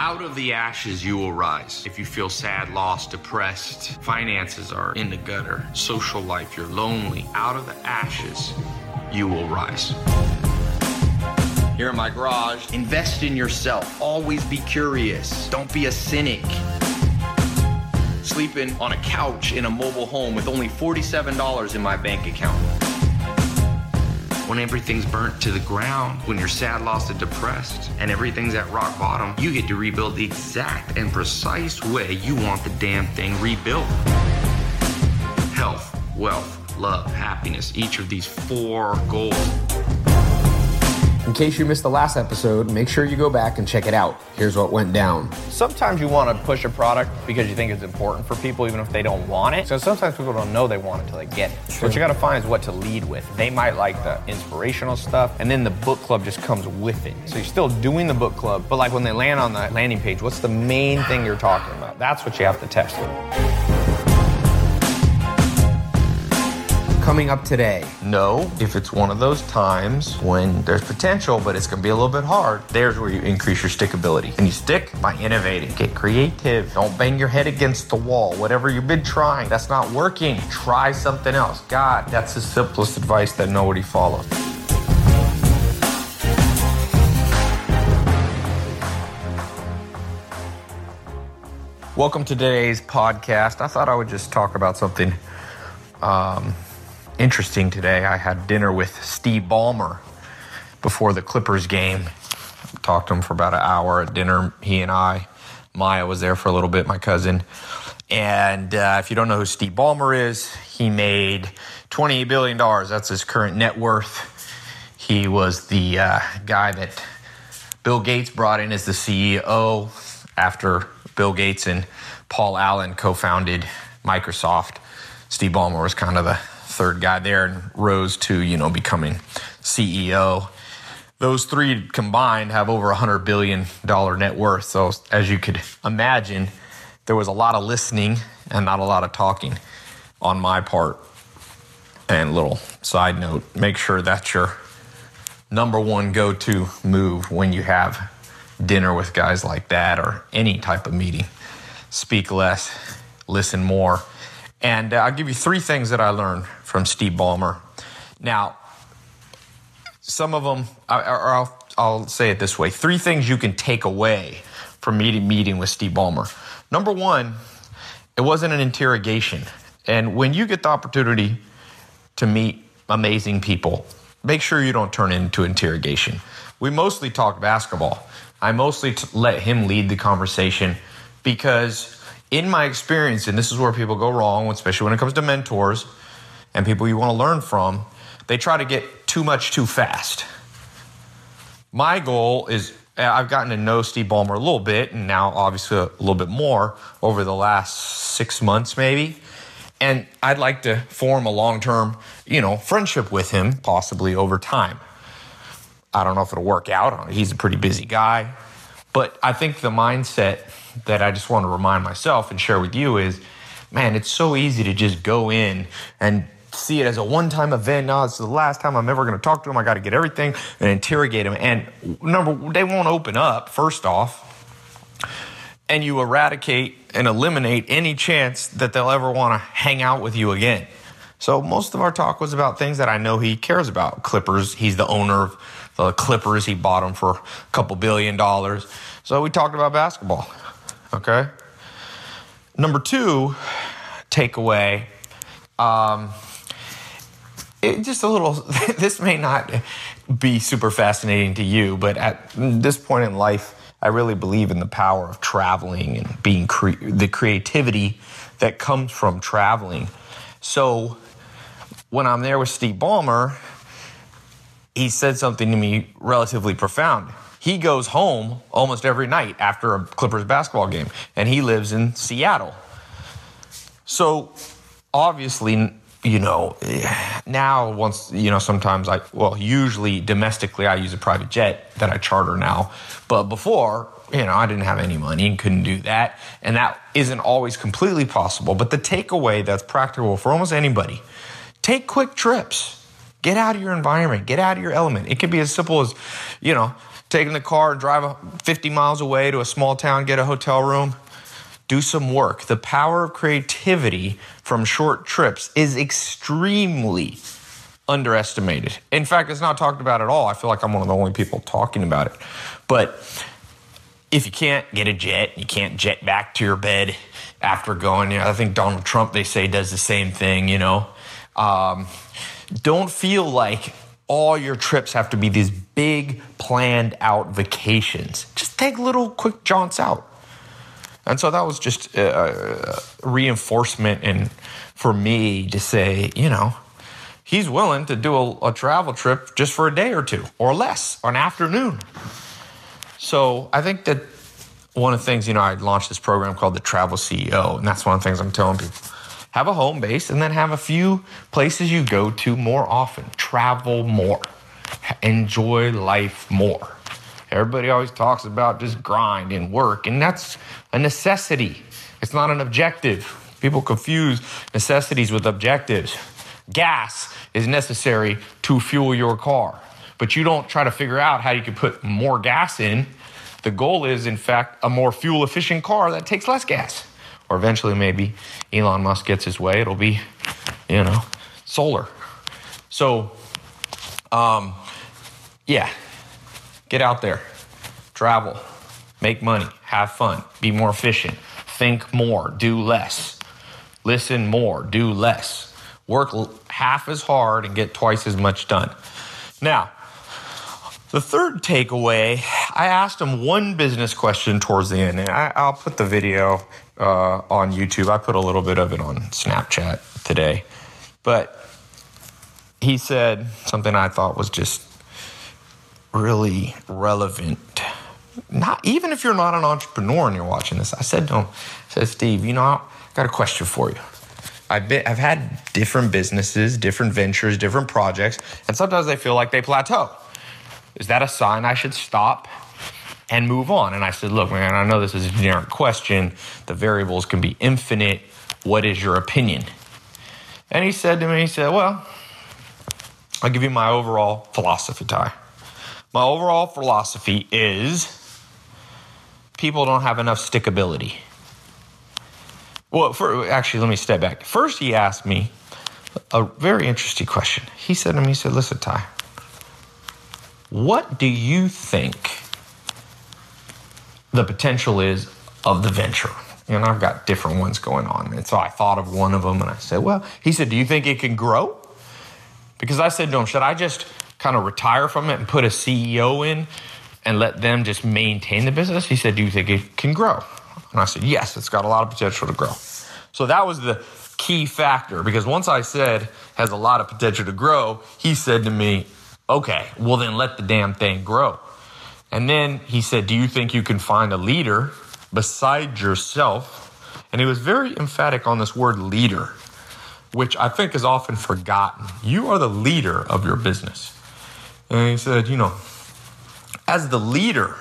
Out of the ashes, you will rise. If you feel sad, lost, depressed, finances are in the gutter, social life, you're lonely, out of the ashes, you will rise. Here in my garage, invest in yourself. Always be curious. Don't be a cynic. Sleeping on a couch in a mobile home with only $47 in my bank account when everything's burnt to the ground, when you're sad, lost, and depressed, and everything's at rock bottom, you get to rebuild the exact and precise way you want the damn thing rebuilt. Health, wealth, love, happiness, each of these four goals in case you missed the last episode, make sure you go back and check it out. Here's what went down. Sometimes you want to push a product because you think it's important for people, even if they don't want it. So sometimes people don't know they want it until they get it. Sure. What you got to find is what to lead with. They might like the inspirational stuff, and then the book club just comes with it. So you're still doing the book club, but like when they land on the landing page, what's the main thing you're talking about? That's what you have to test coming up today? No, if it's one of those times when there's potential, but it's going to be a little bit hard, there's where you increase your stickability. And you stick by innovating. Get creative. Don't bang your head against the wall. Whatever you've been trying, that's not working. Try something else. God, that's the simplest advice that nobody follows. Welcome to today's podcast. I thought I would just talk about something um, interesting today. I had dinner with Steve Ballmer before the Clippers game. Talked to him for about an hour at dinner. He and I, Maya was there for a little bit, my cousin. And uh, if you don't know who Steve Ballmer is, he made $28 billion. That's his current net worth. He was the uh, guy that Bill Gates brought in as the CEO after Bill Gates and Paul Allen co founded Microsoft. Steve Ballmer was kind of the third guy there and rose to, you know, becoming CEO. Those three combined have over a $100 billion net worth. So, as you could imagine, there was a lot of listening and not a lot of talking on my part. And little side note make sure that's your number one go to move when you have dinner with guys like that or any type of meeting. Speak less, listen more. And uh, I'll give you three things that I learned from Steve Ballmer. Now, some of them, or I'll, I'll say it this way three things you can take away from meeting, meeting with Steve Ballmer. Number one, it wasn't an interrogation. And when you get the opportunity to meet amazing people, make sure you don't turn into interrogation. We mostly talk basketball. I mostly t- let him lead the conversation because in my experience, and this is where people go wrong, especially when it comes to mentors and people you want to learn from, they try to get too much too fast. My goal is eh, I've gotten to know Steve Ballmer a little bit, and now obviously a little bit more over the last six months, maybe. And I'd like to form a long term, you know, friendship with him, possibly over time. I don't know if it'll work out. He's a pretty busy guy. But I think the mindset that I just want to remind myself and share with you is man, it's so easy to just go in and see it as a one time event. No, it's the last time I'm ever going to talk to him. I got to get everything and interrogate him. And number, they won't open up, first off. And you eradicate and eliminate any chance that they'll ever want to hang out with you again. So most of our talk was about things that I know he cares about. Clippers, he's the owner of the Clippers. He bought them for a couple billion dollars. So we talked about basketball. Okay. Number two takeaway. Um, it, just a little. this may not be super fascinating to you, but at this point in life, I really believe in the power of traveling and being cre- the creativity that comes from traveling. So when I'm there with Steve Ballmer, he said something to me relatively profound. He goes home almost every night after a Clippers basketball game, and he lives in Seattle. So obviously, you know, now once, you know, sometimes I, well, usually domestically, I use a private jet that I charter now. But before, you know, I didn't have any money and couldn't do that. And that isn't always completely possible. But the takeaway that's practical for almost anybody take quick trips. Get out of your environment, get out of your element. It could be as simple as, you know, taking the car and drive 50 miles away to a small town, get a hotel room, do some work. The power of creativity from short trips is extremely underestimated. In fact, it's not talked about at all. I feel like I'm one of the only people talking about it. But if you can't get a jet, you can't jet back to your bed after going. You know, I think Donald Trump, they say, does the same thing, you know. Um, don't feel like all your trips have to be these big planned out vacations. Just take little quick jaunts out. And so that was just a, a reinforcement and for me to say, you know, he's willing to do a, a travel trip just for a day or two or less, or an afternoon. So I think that one of the things, you know, I launched this program called the Travel CEO, and that's one of the things I'm telling people. Have a home base and then have a few places you go to more often. Travel more. Enjoy life more. Everybody always talks about just grind and work, and that's a necessity. It's not an objective. People confuse necessities with objectives. Gas is necessary to fuel your car, but you don't try to figure out how you can put more gas in. The goal is, in fact, a more fuel efficient car that takes less gas. Or eventually, maybe Elon Musk gets his way, it'll be, you know, solar. So, um, yeah, get out there, travel, make money, have fun, be more efficient, think more, do less, listen more, do less, work half as hard and get twice as much done. Now, the third takeaway, I asked him one business question towards the end, and I, I'll put the video uh, on YouTube. I put a little bit of it on Snapchat today, but he said something I thought was just really relevant. Not even if you're not an entrepreneur and you're watching this. I said to him, I said, Steve, you know, I got a question for you. I've been, I've had different businesses, different ventures, different projects, and sometimes they feel like they plateau. Is that a sign I should stop and move on? And I said, look, man, I know this is a generic question. The variables can be infinite. What is your opinion? And he said to me, he said, well, I'll give you my overall philosophy, Tai. My overall philosophy is people don't have enough stickability. Well, for, actually, let me step back. First, he asked me a very interesting question. He said to me, he said, listen, Tai, what do you think the potential is of the venture? And I've got different ones going on. And so I thought of one of them and I said, well, he said, do you think it can grow? Because I said to him, should I just kind of retire from it and put a CEO in and let them just maintain the business? He said, do you think it can grow? And I said, yes, it's got a lot of potential to grow. So that was the key factor because once I said has a lot of potential to grow, he said to me, okay, well then let the damn thing grow. And then he said, do you think you can find a leader beside yourself? And he was very emphatic on this word leader, which I think is often forgotten. You are the leader of your business. And he said, you know, as the leader,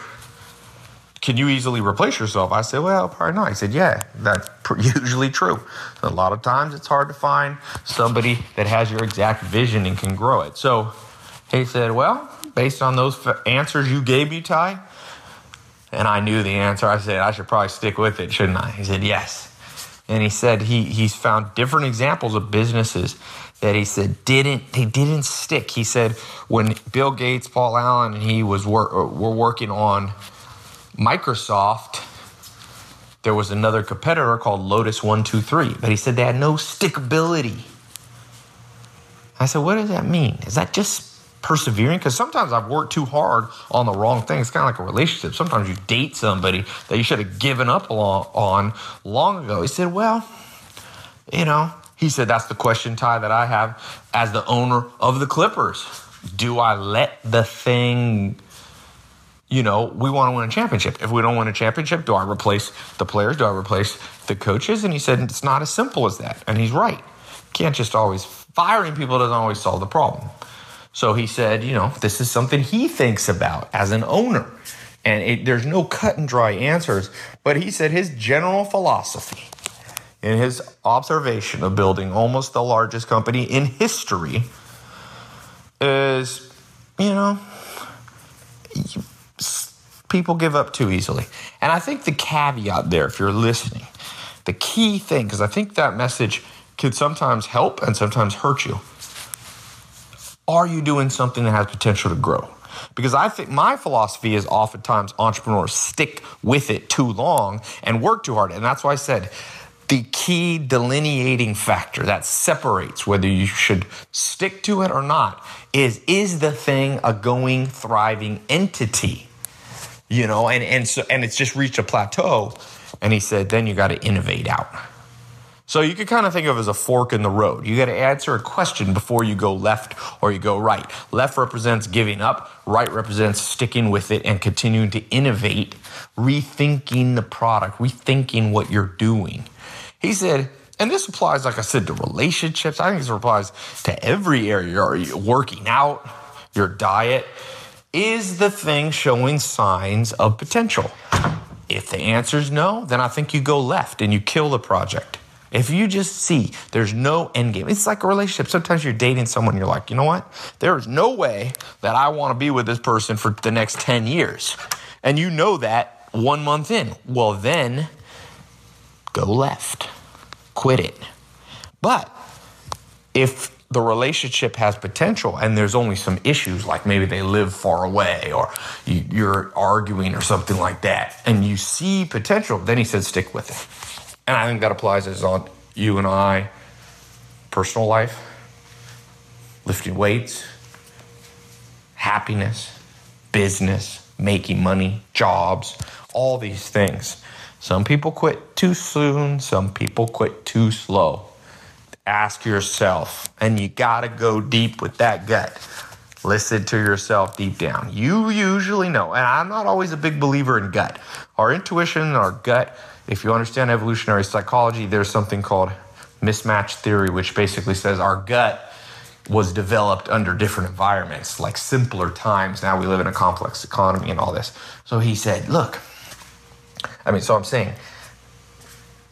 can you easily replace yourself? I said, well, probably not. He said, yeah, that's usually true. A lot of times it's hard to find somebody that has your exact vision and can grow it. So he said, well, based on those answers you gave me, Tai, and I knew the answer, I said, I should probably stick with it, shouldn't I? He said, yes. And he said he, he's found different examples of businesses that he said didn't they didn't stick. He said when Bill Gates, Paul Allen, and he was wor- uh, were working on Microsoft, there was another competitor called Lotus 123, but he said they had no stickability. I said, what does that mean? Is that just persevering? Because sometimes I've worked too hard on the wrong thing. It's kind of like a relationship. Sometimes you date somebody that you should have given up on long ago. He said, well, you know, he said, that's the question, Tai, that I have as the owner of the Clippers. Do I let the thing you know, we want to win a championship. If we don't win a championship, do I replace the players? Do I replace the coaches? And he said, it's not as simple as that. And he's right. Can't just always, firing people doesn't always solve the problem. So he said, you know, this is something he thinks about as an owner. And it, there's no cut and dry answers. But he said his general philosophy in his observation of building almost the largest company in history is, you know, people give up too easily. And I think the caveat there, if you're listening, the key thing, because I think that message could sometimes help and sometimes hurt you. Are you doing something that has potential to grow? Because I think my philosophy is oftentimes entrepreneurs stick with it too long and work too hard. And that's why I said the key delineating factor that separates whether you should stick to it or not is is the thing a going, thriving entity? You know, and, and so and it's just reached a plateau. And he said, then you got to innovate out. So you could kind of think of it as a fork in the road. You got to answer a question before you go left or you go right. Left represents giving up, right represents sticking with it and continuing to innovate, rethinking the product, rethinking what you're doing. He said, and this applies, like I said, to relationships. I think this applies to every area. You're working out, your diet. Is the thing showing signs of potential? If the answer is no, then I think you go left and you kill the project. If you just see there's no end game, it's like a relationship. Sometimes you're dating someone, and you're like, you know what? There is no way that I want to be with this person for the next 10 years. And you know that one month in. Well, then go left, quit it. But if the relationship has potential and there's only some issues, like maybe they live far away or you, are arguing or something like that, and you see potential, then he said, stick with it. And I think that applies as on you and I, personal life, lifting weights, happiness, business, making money, jobs, all these things. Some people quit too soon, some people quit too slow. Ask yourself, and you gotta go deep with that gut. Listen to yourself deep down. You usually know, and I'm not always a big believer in gut. Our intuition, our gut, if you understand evolutionary psychology, there's something called mismatch theory, which basically says our gut was developed under different environments, like simpler times. Now we live in a complex economy and all this. So he said, Look, I mean, so I'm saying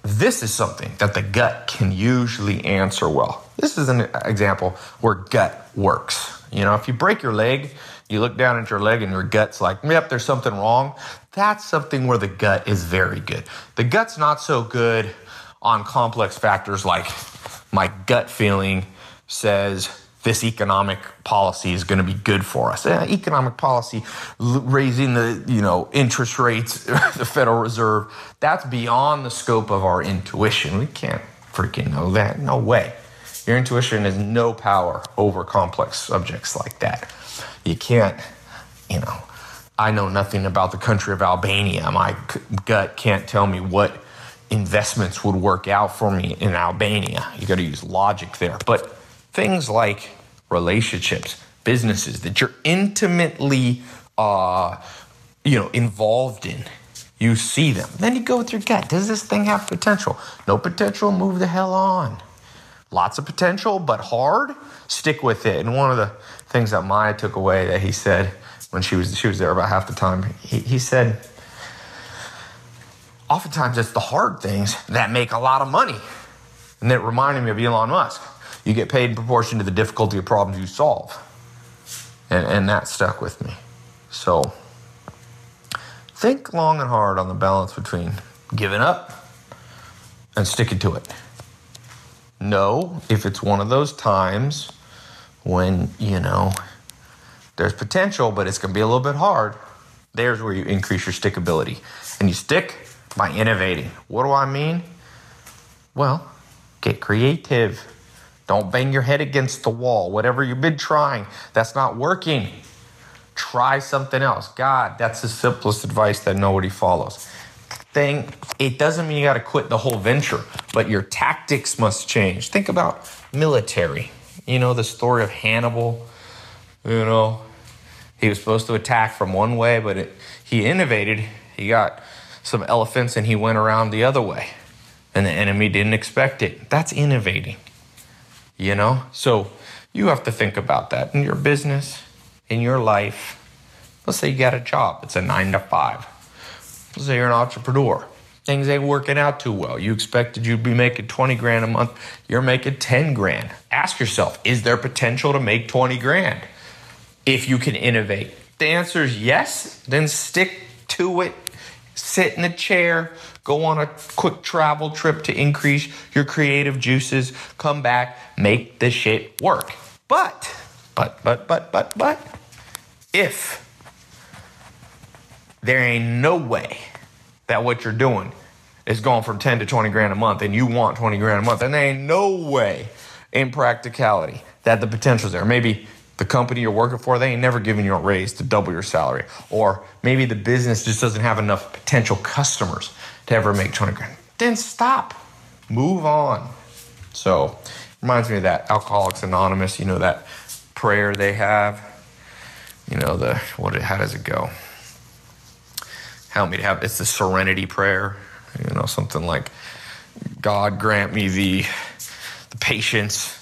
this is something that the gut can usually answer well. This is an example where gut works. You know, if you break your leg, you look down at your leg and your gut's like, yep, there's something wrong. That's something where the gut is very good. The gut's not so good on complex factors like my gut feeling says this economic policy is going to be good for us. Economic policy, raising the you know interest rates, the Federal Reserve, that's beyond the scope of our intuition. We can't freaking know that. No way. Your intuition has no power over complex subjects like that. You can't, you know, I know nothing about the country of Albania. My gut can't tell me what investments would work out for me in Albania. You got to use logic there. But things like relationships, businesses that you're intimately, uh, you know, involved in, you see them. Then you go with your gut. Does this thing have potential? No potential, move the hell on. Lots of potential, but hard, stick with it. And one of the things that Maya took away that he said when she was she was there about half the time. He, he said, oftentimes it's the hard things that make a lot of money. And that reminded me of Elon Musk. You get paid in proportion to the difficulty of problems you solve. And, and that stuck with me. So think long and hard on the balance between giving up and sticking to it. Know if it's one of those times when, you know, there's potential, but it's going to be a little bit hard. There's where you increase your stickability. And you stick by innovating. What do I mean? Well, get creative. Don't bang your head against the wall. Whatever you've been trying, that's not working. Try something else. God, that's the simplest advice that nobody follows. Thing, it doesn't mean you got to quit the whole venture, but your tactics must change. Think about military. You know, the story of Hannibal, you know, he was supposed to attack from one way, but it, he innovated. He got some elephants and he went around the other way. And the enemy didn't expect it. That's innovating. You know? So you have to think about that in your business, in your life. Let's say you got a job, it's a nine to five. Let's say you're an entrepreneur things ain't working out too well. You expected you'd be making 20 grand a month, you're making 10 grand. Ask yourself, is there potential to make 20 grand? If you can innovate, the answer is yes, then stick to it. Sit in a chair, go on a quick travel trip to increase your creative juices, come back, make the shit work. But, but, but, but, but, but, if there ain't no way that what you're doing is going from 10 to 20 grand a month and you want 20 grand a month, and there ain't no way in practicality that the potential's there. Maybe the company you're working for, they ain't never giving you a raise to double your salary. Or maybe the business just doesn't have enough potential customers to ever make 20 grand. Then stop. Move on. So reminds me of that Alcoholics Anonymous, you know, that prayer they have. You know, the what how does it go? Help me to have it's the serenity prayer. You know, something like God grant me the the patience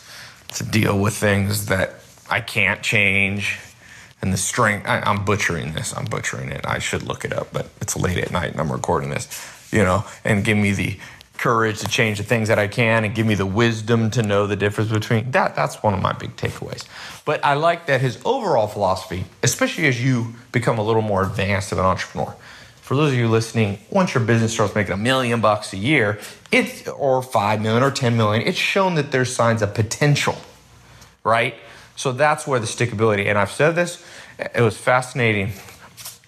to deal with things that I can't change and the strength. I, am butchering this. I'm butchering it. I should look it up, but it's late at night and I'm recording this, you know, and give me the courage to change the things that I can and give me the wisdom to know the difference between that. That's one of my big takeaways. But I like that his overall philosophy, especially as you become a little more advanced of an entrepreneur. For those of you listening, once your business starts making a million bucks a year, it's or five million or ten million, it's shown that there's signs of potential, right? So that's where the stickability. And I've said this. It was fascinating.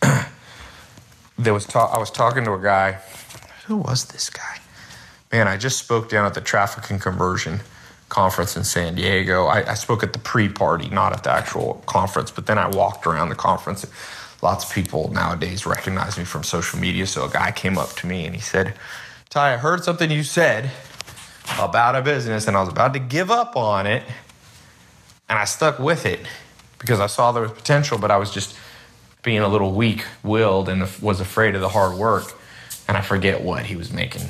there was I was talking to a guy. Who was this guy? Man, I just spoke down at the traffic and conversion conference in San Diego. I, I spoke at the pre-party, not at the actual conference. But then I walked around the conference. Lots of people nowadays recognize me from social media. So a guy came up to me and he said, "Tai, I heard something you said about a business, and I was about to give up on it." And I stuck with it because I saw there was potential, but I was just being a little weak willed and was afraid of the hard work. And I forget what he was making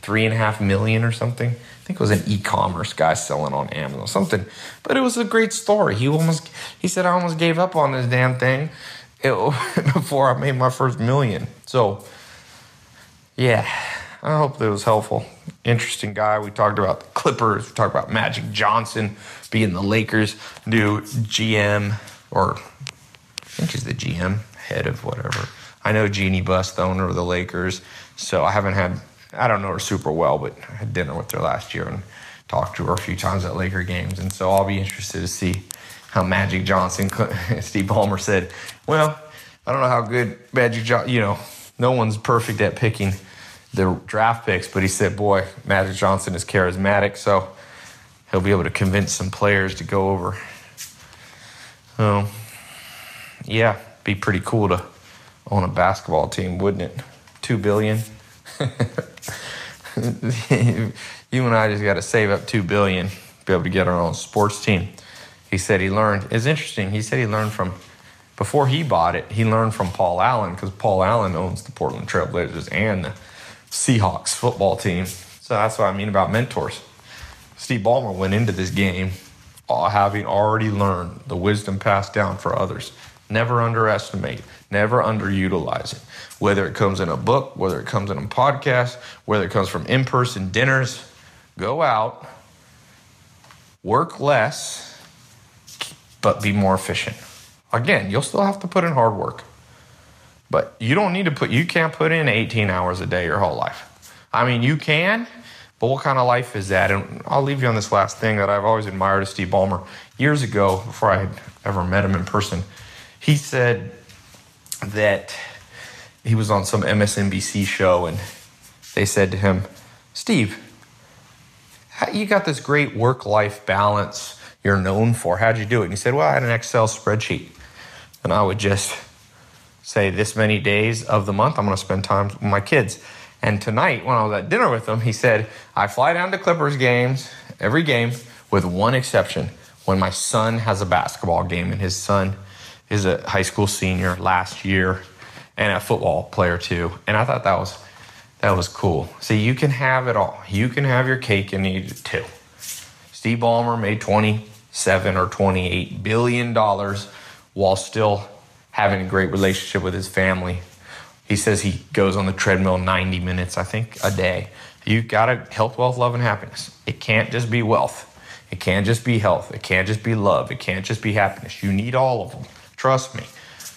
three and a half million or something. I think it was an e-commerce guy selling on Amazon, something. But it was a great story. He almost, he said, I almost gave up on this damn thing before I made my first million. So, yeah, I hope that was helpful. Interesting guy. We talked about the Clippers. We talked about Magic Johnson being the Lakers' new GM, or I think he's the GM, head of whatever. I know Jeanie Buss, the owner of the Lakers. So I haven't had, I don't know her super well, but I had dinner with her last year and talked to her a few times at Laker games. And so I'll be interested to see how Magic Johnson, Steve Ballmer said, well, I don't know how good Magic Johnson, you know, no one's perfect at picking the draft picks, but he said, boy, Magic Johnson is charismatic, so he'll be able to convince some players to go over. Oh, yeah, be pretty cool to own a basketball team, wouldn't it? Two billion. you and I just got to save up two billion, to be able to get our own sports team. He said he learned. It's interesting. He said he learned from before he bought it. He learned from Paul Allen because Paul Allen owns the Portland Trailblazers and the Seahawks football team. So that's what I mean about mentors. Steve Ballmer went into this game uh, having already learned the wisdom passed down for others. Never underestimate, never underutilize it. Whether it comes in a book, whether it comes in a podcast, whether it comes from in person dinners, go out, work less, but be more efficient. Again, you'll still have to put in hard work. But you don't need to put, you can't put in 18 hours a day your whole life. I mean, you can, but what kind of life is that? And I'll leave you on this last thing that I've always admired of Steve Ballmer. Years ago, before I had ever met him in person, he said that he was on some MSNBC show and they said to him, Steve, you got this great work life balance you're known for. How'd you do it? And he said, Well, I had an Excel spreadsheet. And I would just say this many days of the month I'm going to spend time with my kids. And tonight, when I was at dinner with him, he said, I fly down to Clippers games, every game, with one exception when my son has a basketball game, and his son is a high school senior last year and a football player too. And I thought that was that was cool. See, you can have it all. You can have your cake and eat it too. Steve Ballmer made 27 or 28 billion dollars while still having a great relationship with his family. He says he goes on the treadmill 90 minutes, I think, a day. You gotta health, wealth, love, and happiness. It can't just be wealth. It can't just be health. It can't just be love. It can't just be happiness. You need all of them. Trust me.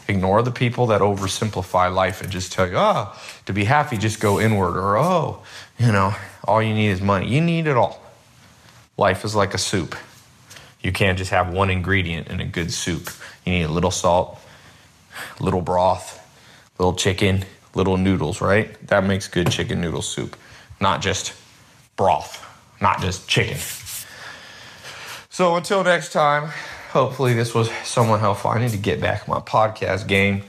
Ignore the people that oversimplify life and just tell you, oh, to be happy, just go inward, or oh, you know, all you need is money. You need it all. Life is like a soup. You can't just have one ingredient in a good soup. You need a little salt, little broth, little chicken, little noodles, right? That makes good chicken noodle soup, not just broth, not just chicken. So until next time, hopefully this was somewhat helpful. I need to get back my podcast game.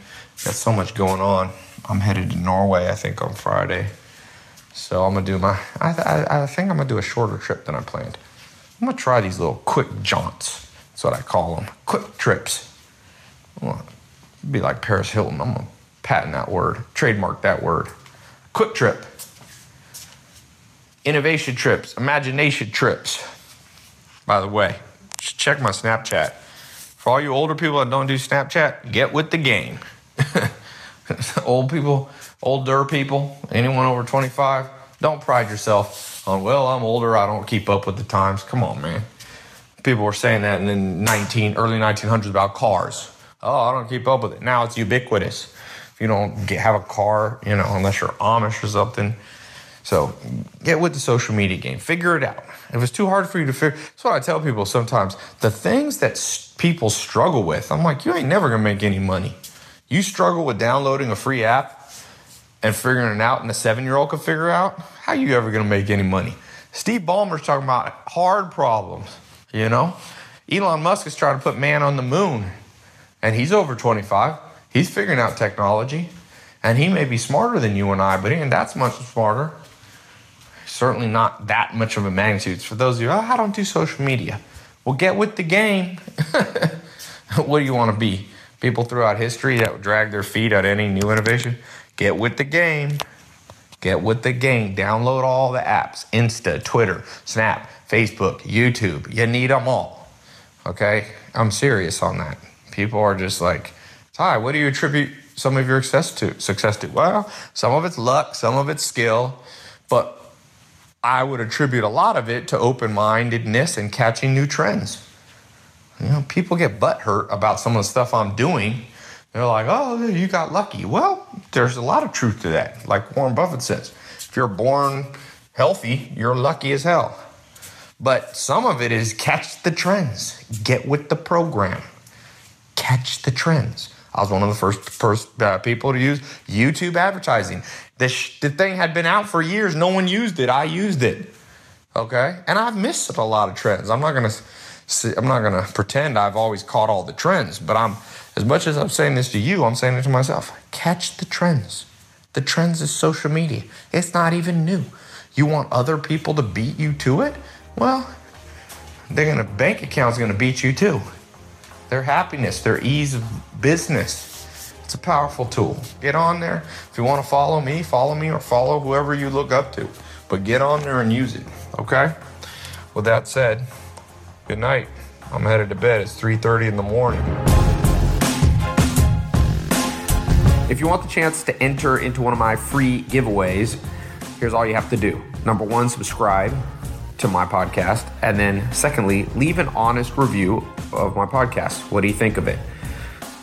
Got so much going on. I'm headed to Norway, I think, on Friday. So I'm gonna do my. I, I, I think I'm gonna do a shorter trip than I planned. I'm gonna try these little quick jaunts. That's what I call them. Quick trips. be like Paris Hilton. I'm gonna patent that word, trademark that word. Quick trip. Innovation trips, imagination trips. By the way, just check my Snapchat. For all you older people that don't do Snapchat, get with the game. Old people, older people, anyone over 25, don't pride yourself on, well, I'm older, I don't keep up with the times. Come on, man. People were saying that in the 19, early 1900s about cars. Oh, I don't keep up with it. Now it's ubiquitous. You don't get, have a car, you know, unless you're Amish or something. So get with the social media game. Figure it out. If it's too hard for you to figure, that's what I tell people sometimes. The things that people struggle with, I'm like, you ain't never gonna make any money. You struggle with downloading a free app and figuring it out, and a seven year old can figure out. How you ever gonna make any money? Steve Ballmer's talking about hard problems. You know, Elon Musk is trying to put man on the moon, and he's over 25. He's figuring out technology, and he may be smarter than you and I, but he ain't that much smarter certainly not that much of a magnitude. For those of you, oh, I don't do social media. Well, get with the game. what do you want to be? People throughout history that would drag their feet at any new innovation? Get with the game. Get with the game. Download all the apps Insta, Twitter, Snap, Facebook, YouTube. You need them all. Okay? I'm serious on that. People are just like, Hi, what do you attribute some of your success to? Success to? Well, some of it's luck, some of it's skill, but I would attribute a lot of it to open mindedness and catching new trends. You know, people get butt hurt about some of the stuff I'm doing. They're like, oh, you got lucky. Well, there's a lot of truth to that. Like Warren Buffett says, if you're born healthy, you're lucky as hell. But some of it is catch the trends, get with the program, catch the trends. I was one of the first, first uh, people to use YouTube advertising. This the thing had been out for years. No one used it. I used it. Okay, and I've missed a lot of trends. I'm not gonna. I'm not gonna pretend I've always caught all the trends, but I'm as much as I'm saying this to you, I'm saying it to myself. Catch the trends. The trends is social media. It's not even new. You want other people to beat you to it? Well, they're gonna bank account's gonna beat you too. Their happiness, their ease of business it's a powerful tool. Get on there. If you want to follow me, follow me or follow whoever you look up to. But get on there and use it. Okay? With that said, good night. I'm headed to bed. It's 3:30 in the morning. If you want the chance to enter into one of my free giveaways, here's all you have to do. Number 1, subscribe to my podcast, and then secondly, leave an honest review of my podcast. What do you think of it?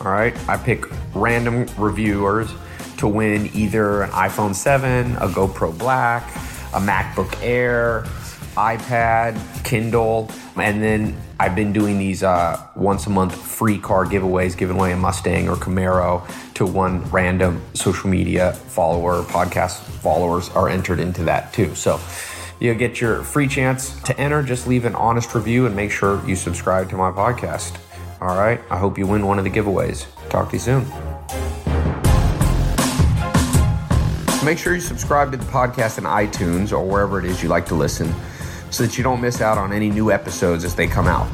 All right, I pick random reviewers to win either an iPhone 7, a GoPro Black, a MacBook Air, iPad, Kindle, and then I've been doing these uh, once a month free car giveaways, giving away a Mustang or Camaro to one random social media follower, podcast followers are entered into that too. So you get your free chance to enter. Just leave an honest review and make sure you subscribe to my podcast. All right. I hope you win one of the giveaways. Talk to you soon. Make sure you subscribe to the podcast in iTunes or wherever it is you like to listen so that you don't miss out on any new episodes as they come out.